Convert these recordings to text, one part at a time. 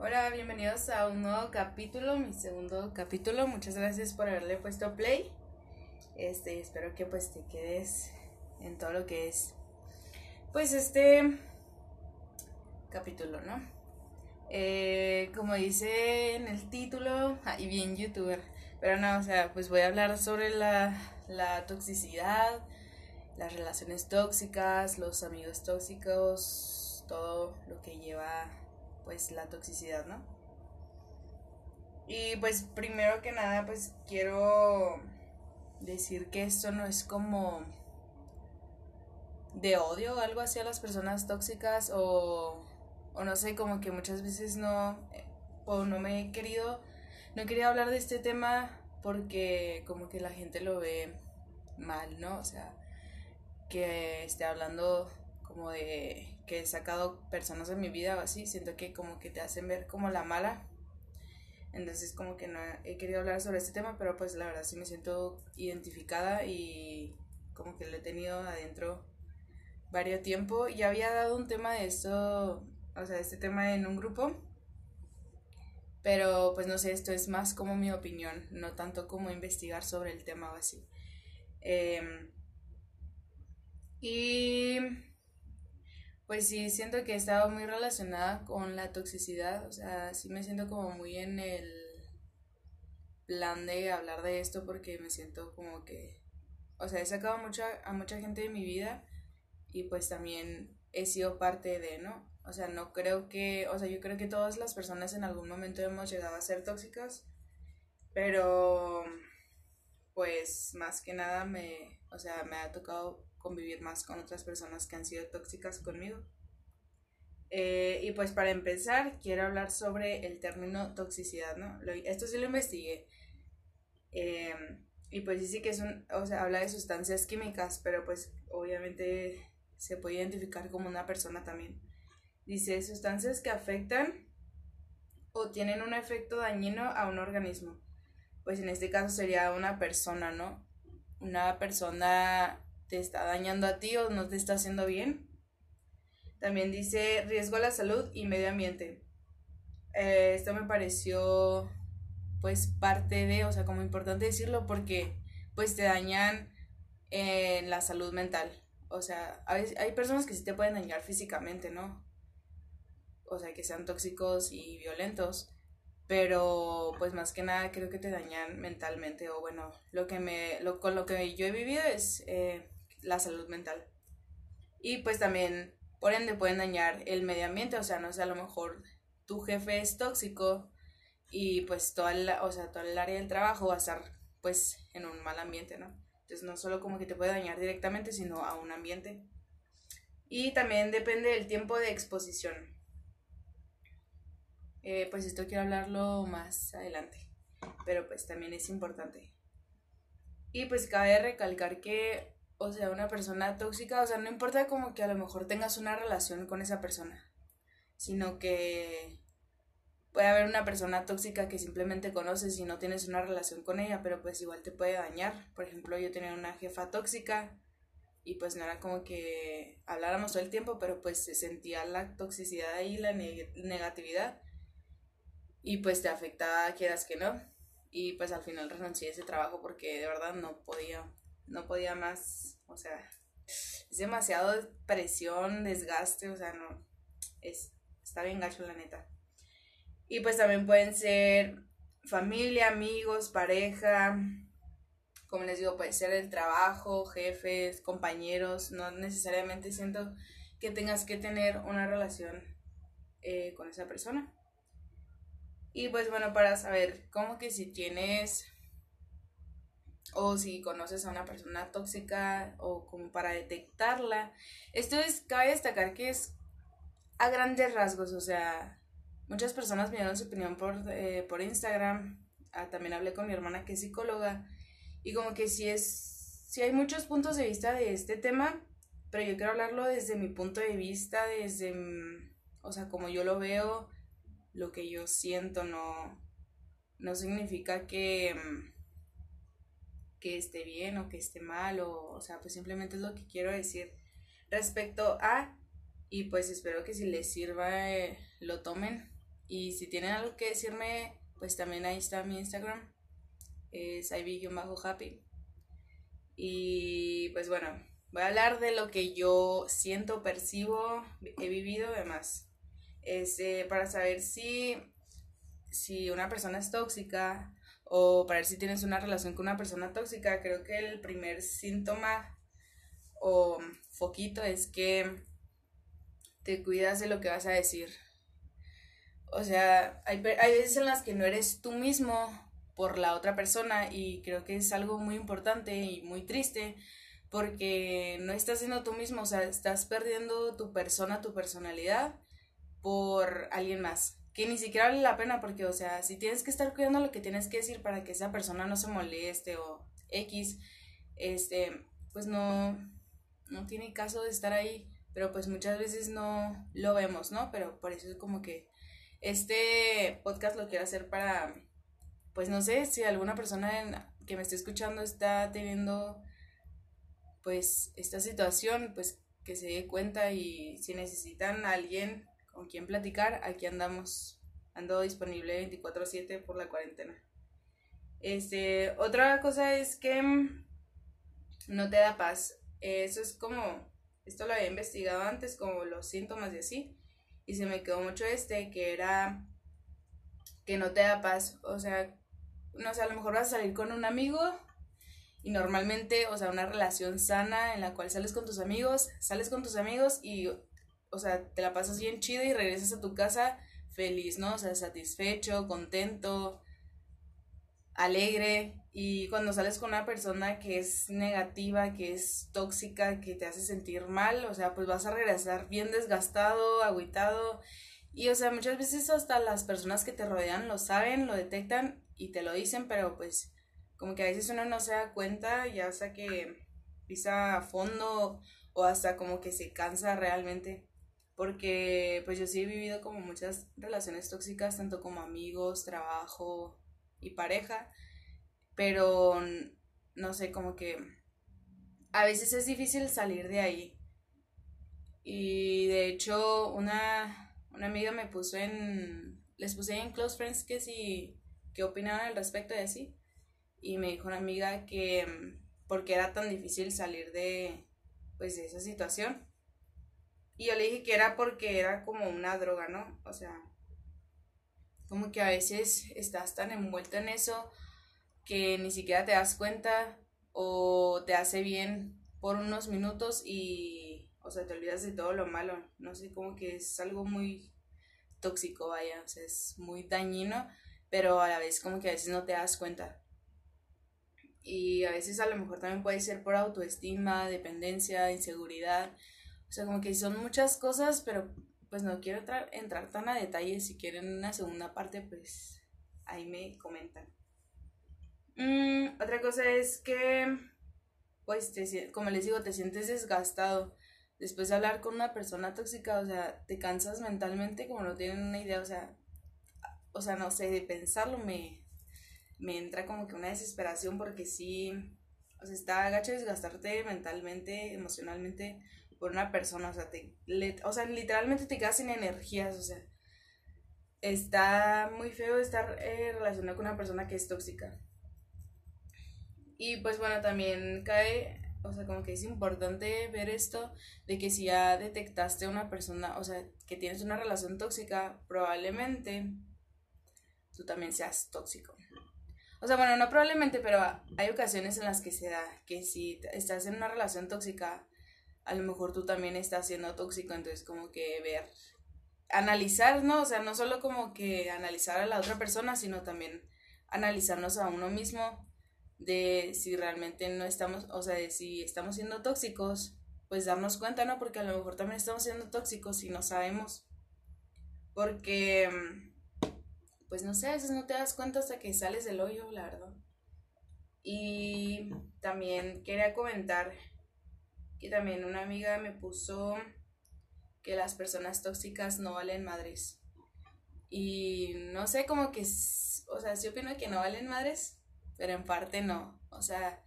Hola, bienvenidos a un nuevo capítulo, mi segundo capítulo. Muchas gracias por haberle puesto play. Este, espero que pues te quedes en todo lo que es pues este capítulo, ¿no? Eh, como dice en el título, ah, y bien youtuber, pero no, o sea, pues voy a hablar sobre la, la toxicidad, las relaciones tóxicas, los amigos tóxicos, todo lo que lleva pues la toxicidad, ¿no? Y pues primero que nada pues quiero decir que esto no es como de odio o algo así a las personas tóxicas o, o no sé, como que muchas veces no, o no me he querido, no querido hablar de este tema porque como que la gente lo ve mal, ¿no? O sea, que esté hablando como de que he sacado personas de mi vida o así, siento que como que te hacen ver como la mala. Entonces como que no he querido hablar sobre este tema, pero pues la verdad sí me siento identificada y como que lo he tenido adentro varios tiempo. Ya había dado un tema de esto, o sea, este tema en un grupo, pero pues no sé, esto es más como mi opinión, no tanto como investigar sobre el tema o así. Em, y pues sí, siento que he estado muy relacionada con la toxicidad, o sea, sí me siento como muy en el plan de hablar de esto porque me siento como que, o sea, he sacado mucha, a mucha gente de mi vida y pues también he sido parte de, ¿no? O sea, no creo que, o sea, yo creo que todas las personas en algún momento hemos llegado a ser tóxicas, pero pues más que nada me, o sea, me ha tocado convivir más con otras personas que han sido tóxicas conmigo. Eh, y pues para empezar, quiero hablar sobre el término toxicidad, ¿no? esto sí lo investigué. Em, y pues dice que es un, o sea, habla de sustancias químicas, pero pues obviamente se puede identificar como una persona también. Dice sustancias que afectan o tienen un efecto dañino a un organismo. Pues en este caso sería una persona, ¿no? Una persona te está dañando a ti o no te está haciendo bien. También dice riesgo a la salud y medio ambiente. Eh, esto me pareció pues parte de, o sea, como importante decirlo porque pues te dañan en la salud mental. O sea, hay, hay personas que sí te pueden dañar físicamente, ¿no? O sea, que sean tóxicos y violentos pero pues más que nada creo que te dañan mentalmente o bueno, lo que me, lo, con lo que yo he vivido es eh, la salud mental. Y pues también, por ende, pueden dañar el medio ambiente, o sea, no sé, a lo mejor tu jefe es tóxico y pues toda la, o sea, todo el área del trabajo va a estar pues en un mal ambiente, ¿no? Entonces no solo como que te puede dañar directamente, sino a un ambiente. Y también depende del tiempo de exposición. Eh, pues esto quiero hablarlo más adelante, pero pues también es importante. Y pues cabe recalcar que o sea, una persona tóxica, o sea, no importa como que a lo mejor tengas una relación con esa persona, sino que puede haber una persona tóxica que simplemente conoces y no tienes una relación con ella, pero pues igual te puede dañar. Por ejemplo, yo tenía una jefa tóxica y pues no era como que habláramos todo el tiempo, pero pues se sentía la toxicidad ahí, la negatividad y pues te afectaba quieras que no. Y pues al final renuncié a ese trabajo porque de verdad no podía no podía más, o sea, es demasiado presión, desgaste, o sea, no, es, está bien gacho la neta. Y pues también pueden ser familia, amigos, pareja, como les digo, puede ser el trabajo, jefes, compañeros, no necesariamente siento que tengas que tener una relación eh, con esa persona. Y pues bueno, para saber cómo que si tienes o si conoces a una persona tóxica o como para detectarla. Esto es, cabe destacar que es a grandes rasgos, o sea, muchas personas me dieron su opinión por, eh, por Instagram, ah, también hablé con mi hermana que es psicóloga y como que sí es, sí hay muchos puntos de vista de este tema, pero yo quiero hablarlo desde mi punto de vista, desde, mm, o sea, como yo lo veo, lo que yo siento, no, no significa que mm, que esté bien o que esté mal, o, o sea, pues simplemente es lo que quiero decir respecto a, y pues espero que si les sirva, eh, lo tomen Y si tienen algo que decirme, pues también ahí está mi Instagram. Es ivy-happy. Y pues bueno, voy a hablar de lo que yo siento, percibo, he vivido además. Este, para saber si, si una persona es tóxica o para ver si tienes una relación con una persona tóxica, creo que el primer síntoma o foquito es que te cuidas de lo que vas a decir. O sea, hay, hay veces en las que no eres tú mismo por la otra persona y creo que es algo muy importante y muy triste porque no estás siendo tú mismo, o sea, estás perdiendo tu persona, tu personalidad por alguien más. Que ni siquiera vale la pena porque, o sea, si tienes que estar cuidando lo que tienes que decir para que esa persona no se moleste o X, este, pues no, no tiene caso de estar ahí. Pero pues muchas veces no lo vemos, ¿no? Pero por eso es como que este podcast lo quiero hacer para, pues no sé, si alguna persona que me esté escuchando está teniendo pues esta situación, pues que se dé cuenta y si necesitan a alguien con quien platicar, aquí andamos. Ando disponible 24/7 por la cuarentena. Este, otra cosa es que mm, no te da paz. Eso es como, esto lo había investigado antes, como los síntomas y así. Y se me quedó mucho este, que era que no te da paz. O sea, no sé, a lo mejor vas a salir con un amigo y normalmente, o sea, una relación sana en la cual sales con tus amigos, sales con tus amigos y o sea, te la pasas bien chido y regresas a tu casa feliz, ¿no? O sea, satisfecho, contento, alegre. Y cuando sales con una persona que es negativa, que es tóxica, que te hace sentir mal, o sea, pues vas a regresar bien desgastado, agüitado. Y, o sea, muchas veces hasta las personas que te rodean lo saben, lo detectan y te lo dicen, pero pues como que a veces uno no se da cuenta ya hasta que pisa a fondo o hasta como que se cansa realmente porque pues yo sí he vivido como muchas relaciones tóxicas, tanto como amigos, trabajo y pareja, pero no sé, como que a veces es difícil salir de ahí. Y de hecho una, una amiga me puso en, les puse en Close Friends que si, qué opinaban al respecto de así. Y me dijo una amiga que, porque era tan difícil salir de, pues, de esa situación y yo le dije que era porque era como una droga, ¿no? O sea, como que a veces estás tan envuelto en eso que ni siquiera te das cuenta o te hace bien por unos minutos y, o sea, te olvidas de todo lo malo. No sé, como que es algo muy tóxico, vaya, o sea, es muy dañino, pero a la vez como que a veces no te das cuenta. Y a veces a lo mejor también puede ser por autoestima, dependencia, inseguridad o sea, como que son muchas cosas, pero pues no quiero entrar tan a detalle. Si quieren una segunda parte, pues ahí me comentan. Mm, otra cosa es que, pues, como les digo, te sientes desgastado. Después de hablar con una persona tóxica, o sea, te cansas mentalmente como no tienen una idea, o sea, o sea, no sé, de pensarlo me, me entra como que una desesperación porque sí, o sea, está agacho desgastarte mentalmente, emocionalmente, por una persona, o sea, te, o sea, literalmente te quedas sin energías, o sea, está muy feo estar eh, relacionado con una persona que es tóxica. Y pues bueno, también cae, o sea, como que es importante ver esto de que si ya detectaste a una persona, o sea, que tienes una relación tóxica, probablemente tú también seas tóxico. O sea, bueno, no probablemente, pero hay ocasiones en las que se da que si estás en una relación tóxica, a lo mejor tú también estás siendo tóxico, entonces como que ver, analizar, ¿no? O sea, no solo como que analizar a la otra persona, sino también analizarnos a uno mismo de si realmente no estamos, o sea, de si estamos siendo tóxicos, pues darnos cuenta, ¿no? Porque a lo mejor también estamos siendo tóxicos y no sabemos. Porque, pues no sé, a veces no te das cuenta hasta que sales del hoyo, la. Y también quería comentar que también una amiga me puso que las personas tóxicas no valen madres. Y no sé, como que, o sea, sí opino que no valen madres, pero en parte no. O sea,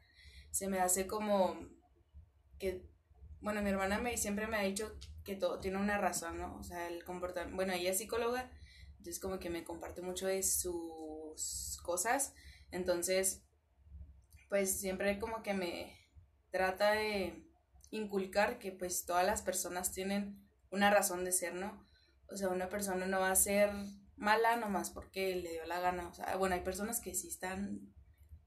se me hace como que, bueno, mi hermana me, siempre me ha dicho que todo tiene una razón, ¿no? O sea, el comportamiento, bueno, ella es psicóloga, entonces como que me comparte mucho de sus cosas, entonces pues siempre como que me trata de inculcar que pues todas las personas tienen una razón de ser, ¿no? O sea, una persona no va a ser mala nomás porque le dio la gana. O sea, bueno, hay personas que sí están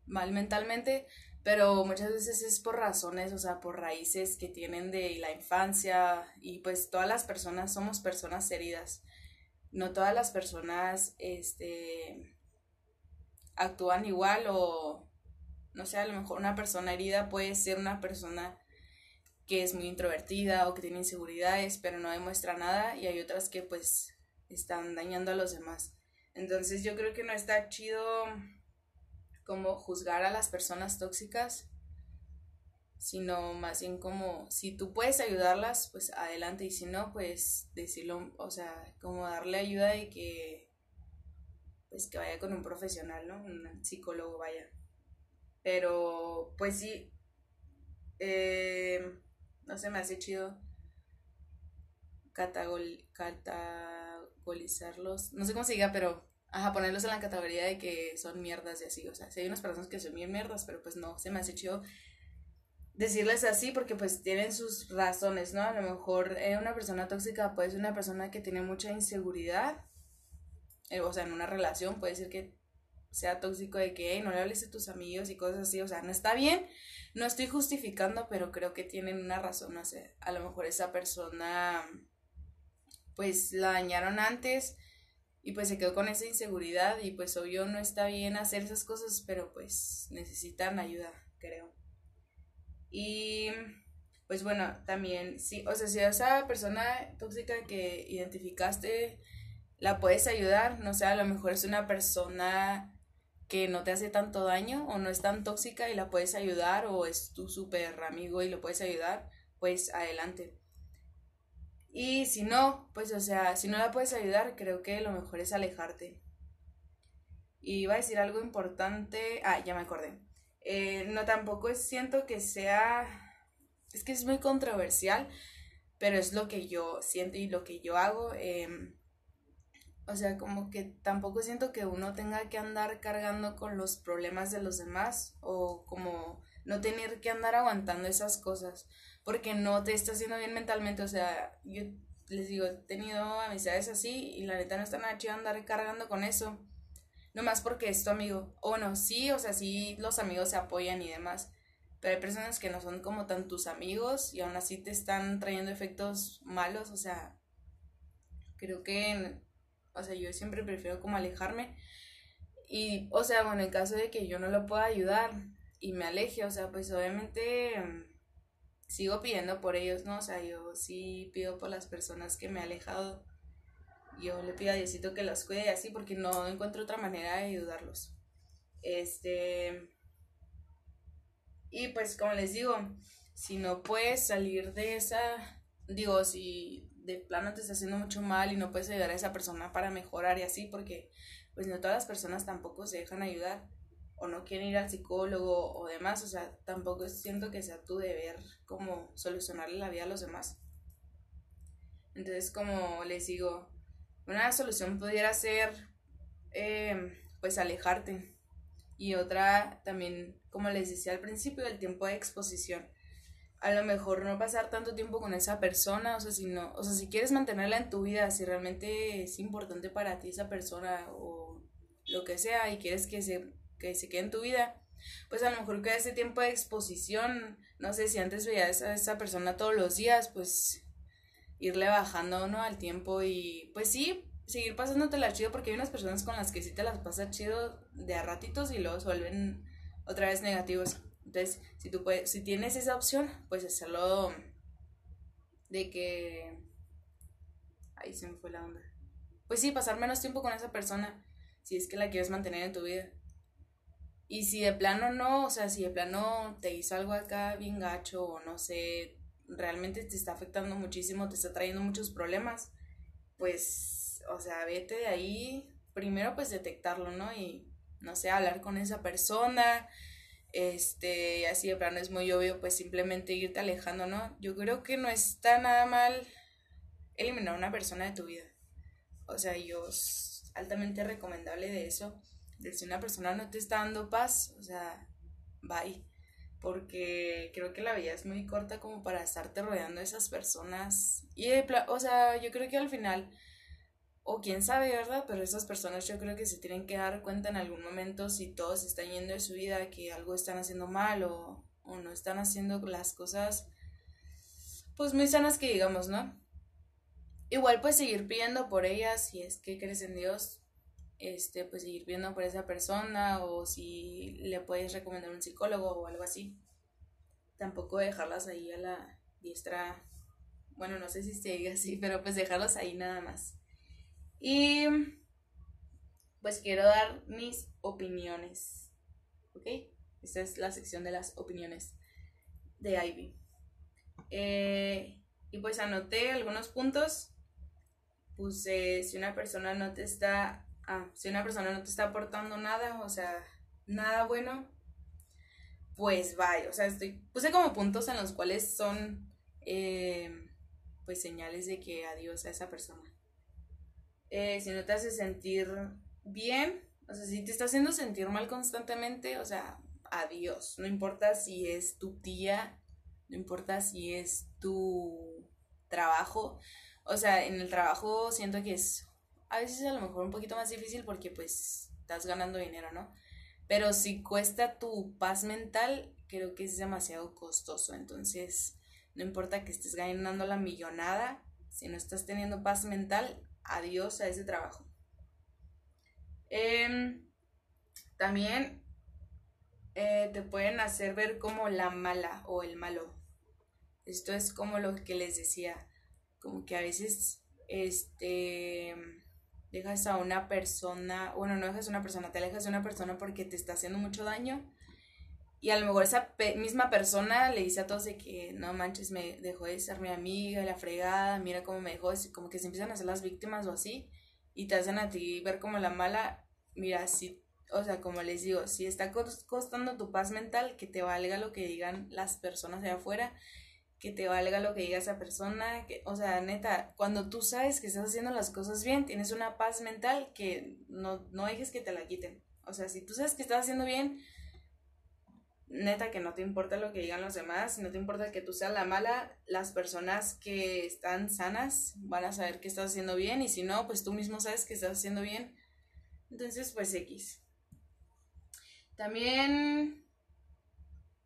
mal mentalmente, pero muchas veces es por razones, o sea, por raíces que tienen de la infancia y pues todas las personas somos personas heridas. No todas las personas este actúan igual o no sé, a lo mejor una persona herida puede ser una persona que es muy introvertida o que tiene inseguridades, pero no demuestra nada y hay otras que pues están dañando a los demás. Entonces yo creo que no está chido como juzgar a las personas tóxicas, sino más bien como si tú puedes ayudarlas, pues adelante y si no, pues decirlo, o sea, como darle ayuda de que pues que vaya con un profesional, ¿no? Un psicólogo vaya. Pero pues sí, eh, no sé, me hace chido catagolizarlos, no sé cómo se diga, pero ajá, ponerlos en la categoría de que son mierdas y así, o sea, si hay unas personas que son bien mierdas, pero pues no, se me hace chido decirles así porque pues tienen sus razones, ¿no? A lo mejor eh, una persona tóxica puede ser una persona que tiene mucha inseguridad, eh, o sea, en una relación puede ser que sea tóxico de que no le hables a tus amigos y cosas así, o sea, no está bien, no estoy justificando, pero creo que tienen una razón, no sé, a lo mejor esa persona pues la dañaron antes y pues se quedó con esa inseguridad y pues obvio no está bien hacer esas cosas, pero pues necesitan ayuda, creo. Y pues bueno, también, sí, o sea, si esa persona tóxica que identificaste la puedes ayudar, no sé, a lo mejor es una persona que no te hace tanto daño o no es tan tóxica y la puedes ayudar o es tu súper amigo y lo puedes ayudar, pues adelante. Y si no, pues o sea, si no la puedes ayudar, creo que lo mejor es alejarte. Y iba a decir algo importante, ah, ya me acordé. Eh, no, tampoco siento que sea, es que es muy controversial, pero es lo que yo siento y lo que yo hago. Eh, o sea, como que tampoco siento que uno tenga que andar cargando con los problemas de los demás o como no tener que andar aguantando esas cosas porque no te está haciendo bien mentalmente. O sea, yo les digo, he tenido amistades así y la neta no está nada chido andar cargando con eso. Nomás porque es tu amigo. O no, sí, o sea, sí los amigos se apoyan y demás. Pero hay personas que no son como tan tus amigos y aún así te están trayendo efectos malos. O sea, creo que o sea, yo siempre prefiero como alejarme. Y, o sea, bueno, en caso de que yo no lo pueda ayudar y me aleje, o sea, pues obviamente mm, sigo pidiendo por ellos, ¿no? O sea, yo sí pido por las personas que me he alejado. Yo le pido a Diosito que las cuide así porque no encuentro otra manera de ayudarlos. Este. Y pues, como les digo, si no puedes salir de esa. Digo, si de plano te está haciendo mucho mal y no puedes ayudar a esa persona para mejorar y así, porque pues no todas las personas tampoco se dejan ayudar o no quieren ir al psicólogo o demás, o sea, tampoco siento que sea tu deber como solucionarle la vida a los demás. Entonces, como les digo, una solución pudiera ser em, pues alejarte y otra también, como les decía al principio, el tiempo de exposición a lo mejor no pasar tanto tiempo con esa persona, o sea, si no, o sea, si quieres mantenerla en tu vida, si realmente es importante para ti esa persona o lo que sea y quieres que se, que se quede en tu vida, pues a lo mejor que ese tiempo de exposición, no sé, si antes veías a esa persona todos los días, pues irle bajando, ¿no? Al tiempo y pues sí, seguir la chido porque hay unas personas con las que sí te las pasas chido de a ratitos y luego se vuelven otra vez negativos. Entonces, si tú puedes, si tienes esa opción, pues hacerlo de que ahí se me fue la onda. Pues sí, pasar menos tiempo con esa persona si es que la quieres mantener en tu vida. Y si de plano no, o sea, si de plano te hizo algo acá bien gacho o no sé, realmente te está afectando muchísimo, te está trayendo muchos problemas, pues, o sea, vete de ahí, primero pues detectarlo, ¿no? Y, no sé, hablar con esa persona, este, así de plano es muy obvio, pues simplemente irte alejando, ¿no? Yo creo que no está nada mal eliminar a una persona de tu vida. o sea, yo altamente recomendable de eso, de si una persona no te está dando paz, o sea, bye, porque creo que la vida es muy corta como para estarte rodeando de esas personas y, o sea, yo creo que al final o quién sabe, ¿verdad? Pero esas personas yo creo que se tienen que dar cuenta en algún momento si todos están yendo de su vida, que algo están haciendo mal o, o no están haciendo las cosas pues muy sanas que digamos, ¿no? Igual pues seguir pidiendo por ellas si es que crees en Dios, este pues seguir pidiendo por esa persona o si le puedes recomendar un psicólogo o algo así. Tampoco dejarlas ahí a la diestra, bueno, no sé si se diga así, pero pues dejarlas ahí nada más. Y pues quiero dar mis opiniones. ¿Ok? Esta es la sección de las opiniones de Ivy. Eh, y pues anoté algunos puntos. Puse si una persona no te está. Ah, si una persona no te está aportando nada, o sea, nada bueno, pues vaya. O sea, estoy, puse como puntos en los cuales son eh, pues señales de que adiós a esa persona. Eh, si no te hace sentir bien, o sea, si te está haciendo sentir mal constantemente, o sea, adiós. No importa si es tu tía, no importa si es tu trabajo. O sea, en el trabajo siento que es a veces a lo mejor un poquito más difícil porque pues estás ganando dinero, ¿no? Pero si cuesta tu paz mental, creo que es demasiado costoso. Entonces, no importa que estés ganando la millonada, si no estás teniendo paz mental, adiós a ese trabajo. Em, también eh, te pueden hacer ver como la mala o el malo. Esto es como lo que les decía, como que a veces este dejas a una persona, bueno, no dejas a una persona, te alejas de una persona porque te está haciendo mucho daño. Y a lo mejor esa misma persona le dice a todos de que no manches, me dejó de ser mi amiga, la fregada, mira cómo me dejó, como que se empiezan a hacer las víctimas o así, y te hacen a ti ver como la mala, mira, si, o sea, como les digo, si está costando tu paz mental, que te valga lo que digan las personas de afuera, que te valga lo que diga esa persona, que, o sea, neta, cuando tú sabes que estás haciendo las cosas bien, tienes una paz mental que no, no dejes que te la quiten. O sea, si tú sabes que estás haciendo bien, neta que no te importa lo que digan los demás, no te importa que tú seas la mala, las personas que están sanas van a saber que estás haciendo bien y si no, pues tú mismo sabes que estás haciendo bien. Entonces, pues X. También,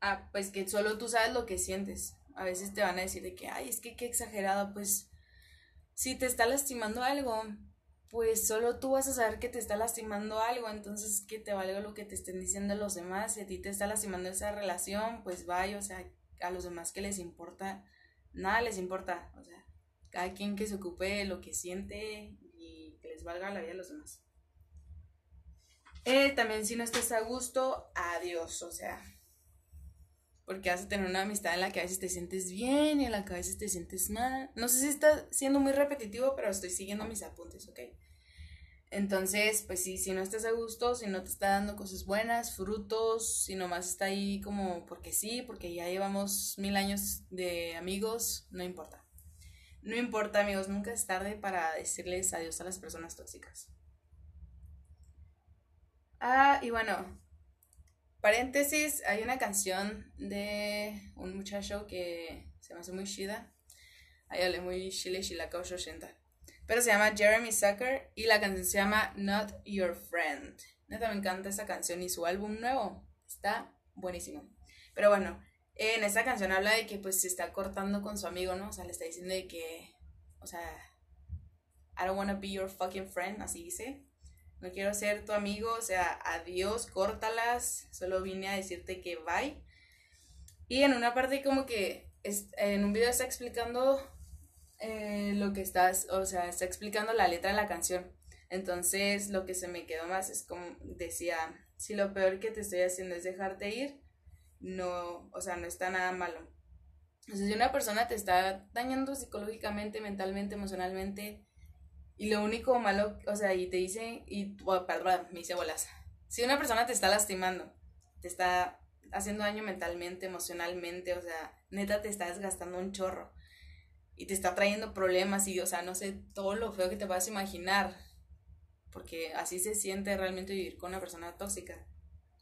ah, pues que solo tú sabes lo que sientes. A veces te van a decir de que, ay, es que qué exagerado, pues si te está lastimando algo, pues solo tú vas a saber que te está lastimando algo, entonces que te valga lo que te estén diciendo los demás, si a ti te está lastimando esa relación, pues vaya, o sea, a los demás que les importa, nada les importa, o sea, cada quien que se ocupe de lo que siente y que les valga la vida a los demás. Eh, también si no estás a gusto, adiós, o sea, porque vas a tener una amistad en la que a veces te sientes bien y en la que a veces te sientes mal. No sé si está siendo muy repetitivo, pero estoy siguiendo mis apuntes, ¿ok? Entonces, pues sí, si no estás a gusto, si no te está dando cosas buenas, frutos, si nomás está ahí como porque sí, porque ya llevamos mil años de amigos, no importa. No importa, amigos, nunca es tarde para decirles adiós a las personas tóxicas. Ah, y bueno, Paréntesis, hay una canción de un muchacho que se me hace muy chida. Ahí hablé muy chile chilaca 80. Pero se llama Jeremy Zucker y la canción se llama Not Your Friend. Neta, me encanta esa canción y su álbum nuevo. Está buenísimo. Pero bueno, en esa canción habla de que pues se está cortando con su amigo, ¿no? O sea, le está diciendo de que, o sea, I don't wanna be your fucking friend, así dice no quiero ser tu amigo, o sea, adiós, córtalas, solo vine a decirte que bye. Y en una parte como que en un video está explicando eh, lo que estás, o sea, está explicando la letra de la canción. Entonces lo que se me quedó más es como decía, si lo peor que te estoy haciendo es dejarte ir, no, o sea, no está nada malo. O si una persona te está dañando psicológicamente, mentalmente, emocionalmente, y lo único malo, o sea, y te dicen, y, perdón, me hice bolas. Si una persona te está lastimando, te está haciendo daño mentalmente, emocionalmente, o sea, neta te está desgastando un chorro. y te está trayendo problemas y, o sea, no sé, todo lo feo que te vas a imaginar, porque así se siente realmente vivir con una persona tóxica.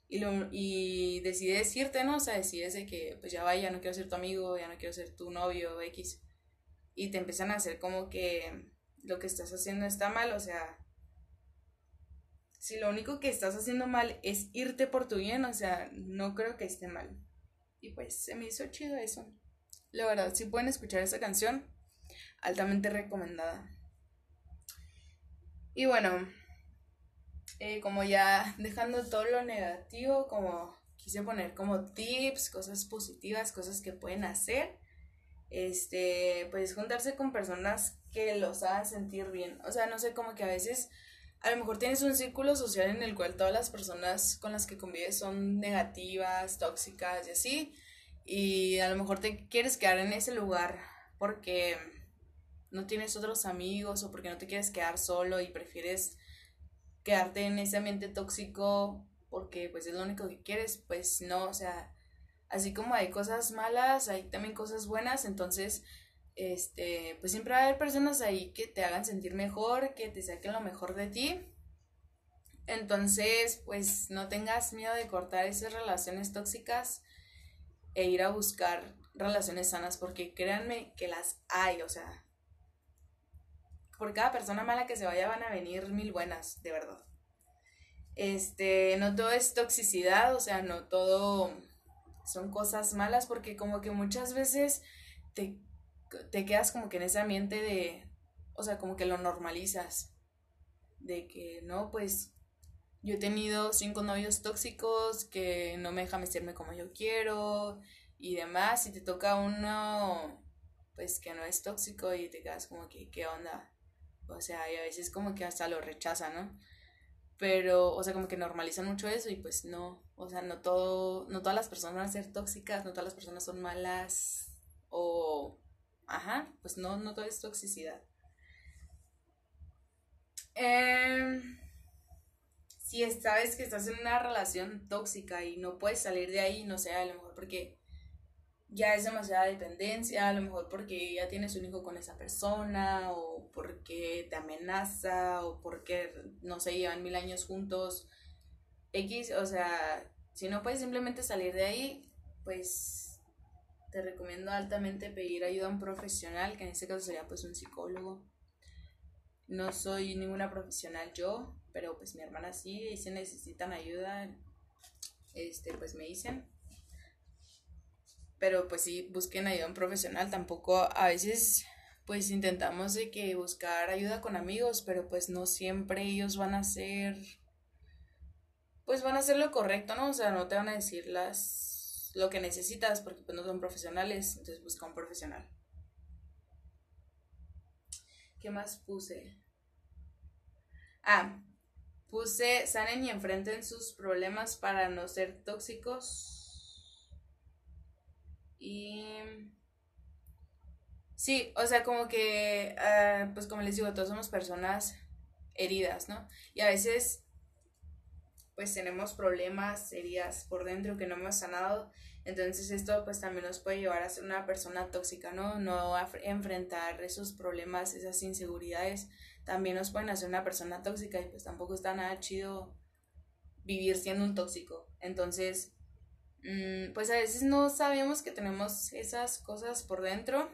Y, lo, y decides irte, ¿no? O sea, decides de que, pues ya vaya, no quiero ser tu amigo, ya no quiero ser tu novio, X. Y te empiezan a hacer como que lo que estás haciendo está mal, o sea, si lo único que estás haciendo mal es irte por tu bien, o sea, no creo que esté mal. Y pues se me hizo chido eso. La verdad, si pueden escuchar esa canción, altamente recomendada. Y bueno, eh, como ya dejando todo lo negativo, como quise poner como tips, cosas positivas, cosas que pueden hacer. Este, pues juntarse con personas que los hagan sentir bien. O sea, no sé, como que a veces a lo mejor tienes un círculo social en el cual todas las personas con las que convives son negativas, tóxicas y así. Y a lo mejor te quieres quedar en ese lugar porque no tienes otros amigos o porque no te quieres quedar solo y prefieres quedarte en ese ambiente tóxico porque pues es lo único que quieres, pues no, o sea, así como hay cosas malas, hay también cosas buenas, entonces este, pues siempre va a haber personas ahí que te hagan sentir mejor, que te saquen lo mejor de ti. Entonces, pues no tengas miedo de cortar esas relaciones tóxicas e ir a buscar relaciones sanas, porque créanme que las hay, o sea, por cada persona mala que se vaya van a venir mil buenas, de verdad. Este, no todo es toxicidad, o sea, no todo son cosas malas, porque como que muchas veces te te quedas como que en ese ambiente de, o sea, como que lo normalizas, de que, no, pues yo he tenido cinco novios tóxicos que no me dejan vestirme como yo quiero y demás, y te toca uno, pues que no es tóxico y te quedas como que, ¿qué onda? O sea, y a veces como que hasta lo rechaza, ¿no? Pero, o sea, como que normalizan mucho eso y pues no, o sea, no todo, no todas las personas van a ser tóxicas, no todas las personas son malas o Ajá, pues no, no todo es toxicidad. Eh, si sabes que estás en una relación tóxica y no puedes salir de ahí, no sé, a lo mejor porque ya es demasiada dependencia, a lo mejor porque ya tienes un hijo con esa persona, o porque te amenaza, o porque, no sé, llevan mil años juntos. X, o sea, si no puedes simplemente salir de ahí, pues te recomiendo altamente pedir ayuda a un profesional, que en este caso sería pues un psicólogo. No soy ninguna profesional yo, pero pues mi hermana sí, y si necesitan ayuda, este, pues me dicen. Pero pues sí, busquen ayuda a un profesional. Tampoco a veces pues intentamos de que buscar ayuda con amigos, pero pues no siempre ellos van a hacer pues van a hacer lo correcto, ¿no? O sea, no te van a decir las lo que necesitas porque pues, no son profesionales, entonces busca un profesional. ¿Qué más puse? Ah, puse sanen y enfrenten sus problemas para no ser tóxicos. Y... Sí, o sea, como que, ah, pues como les digo, todos somos personas heridas, ¿no? Y a veces pues tenemos problemas, heridas por dentro que no hemos sanado. Entonces esto pues también nos puede llevar a ser una persona tóxica, ¿no? No enfrentar esos problemas, esas inseguridades, también nos pueden hacer una persona tóxica y pues tampoco está nada chido vivir siendo un tóxico. Entonces, mm, pues a veces no sabemos que tenemos esas cosas por dentro,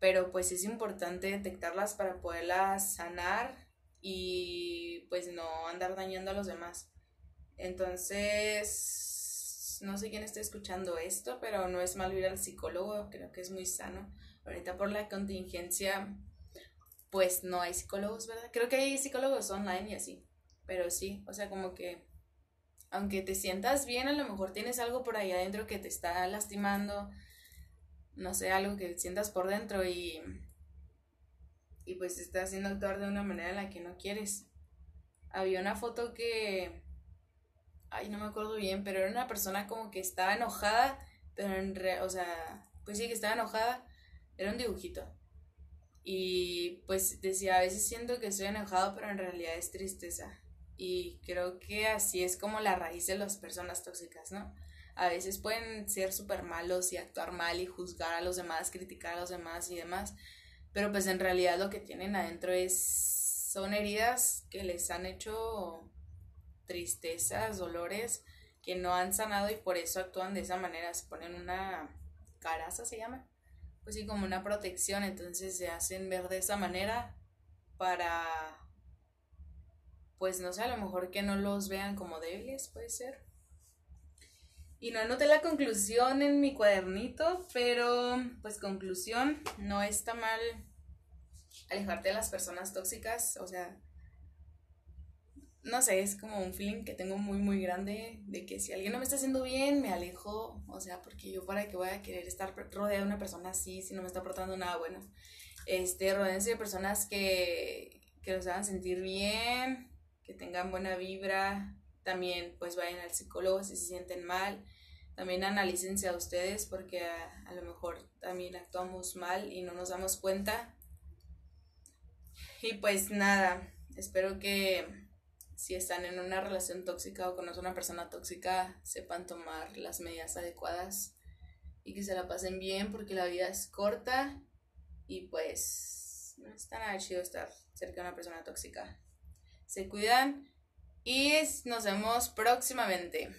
pero pues es importante detectarlas para poderlas sanar y pues no andar dañando a los demás. Entonces, no sé quién está escuchando esto, pero no es malo ir al psicólogo, creo que es muy sano. Ahorita por la contingencia, pues no hay psicólogos, ¿verdad? Creo que hay psicólogos online y así, pero sí, o sea, como que aunque te sientas bien, a lo mejor tienes algo por ahí adentro que te está lastimando, no sé, algo que sientas por dentro y y pues te está haciendo actuar de una manera en la que no quieres. Había una foto que, ay, no me acuerdo bien, pero era una persona como que estaba enojada, pero en realidad, o sea, pues sí que estaba enojada, era un dibujito. Y pues decía, a veces siento que estoy enojado, pero en realidad es tristeza. Y creo que así es como la raíz de las personas tóxicas, ¿no? a veces pueden ser súper malos y actuar mal y juzgar a los demás, criticar a los demás y demás, pero pues en realidad lo que tienen adentro es, son heridas que les han hecho tristezas, dolores que no han sanado y por eso actúan de esa manera, se ponen una caraza se llama, pues sí, como una protección, entonces se hacen ver de esa manera para, pues no sé, a lo mejor que no los vean como débiles, puede ser. Y no anoté la conclusión en mi cuadernito, pero pues conclusión, no está mal alejarte de las personas tóxicas, o sea, no sé, es como un feeling que tengo muy, muy grande de que si alguien no me está haciendo bien, me alejo, o sea, porque yo para qué voy a querer estar rodeada de una persona así si no me está aportando nada bueno. Este, rodense de personas que, que los hagan sentir bien, que tengan buena vibra, también pues vayan al psicólogo si se sienten mal, también analícense a ustedes porque a, lo mejor también actuamos mal y no nos damos cuenta. Y pues nada, espero que si están en una relación tóxica o conocen a una persona tóxica, sepan tomar las medidas adecuadas y que se la pasen bien porque la vida es corta y pues no está nada chido estar cerca de una persona tóxica. Se cuidan y nos vemos próximamente.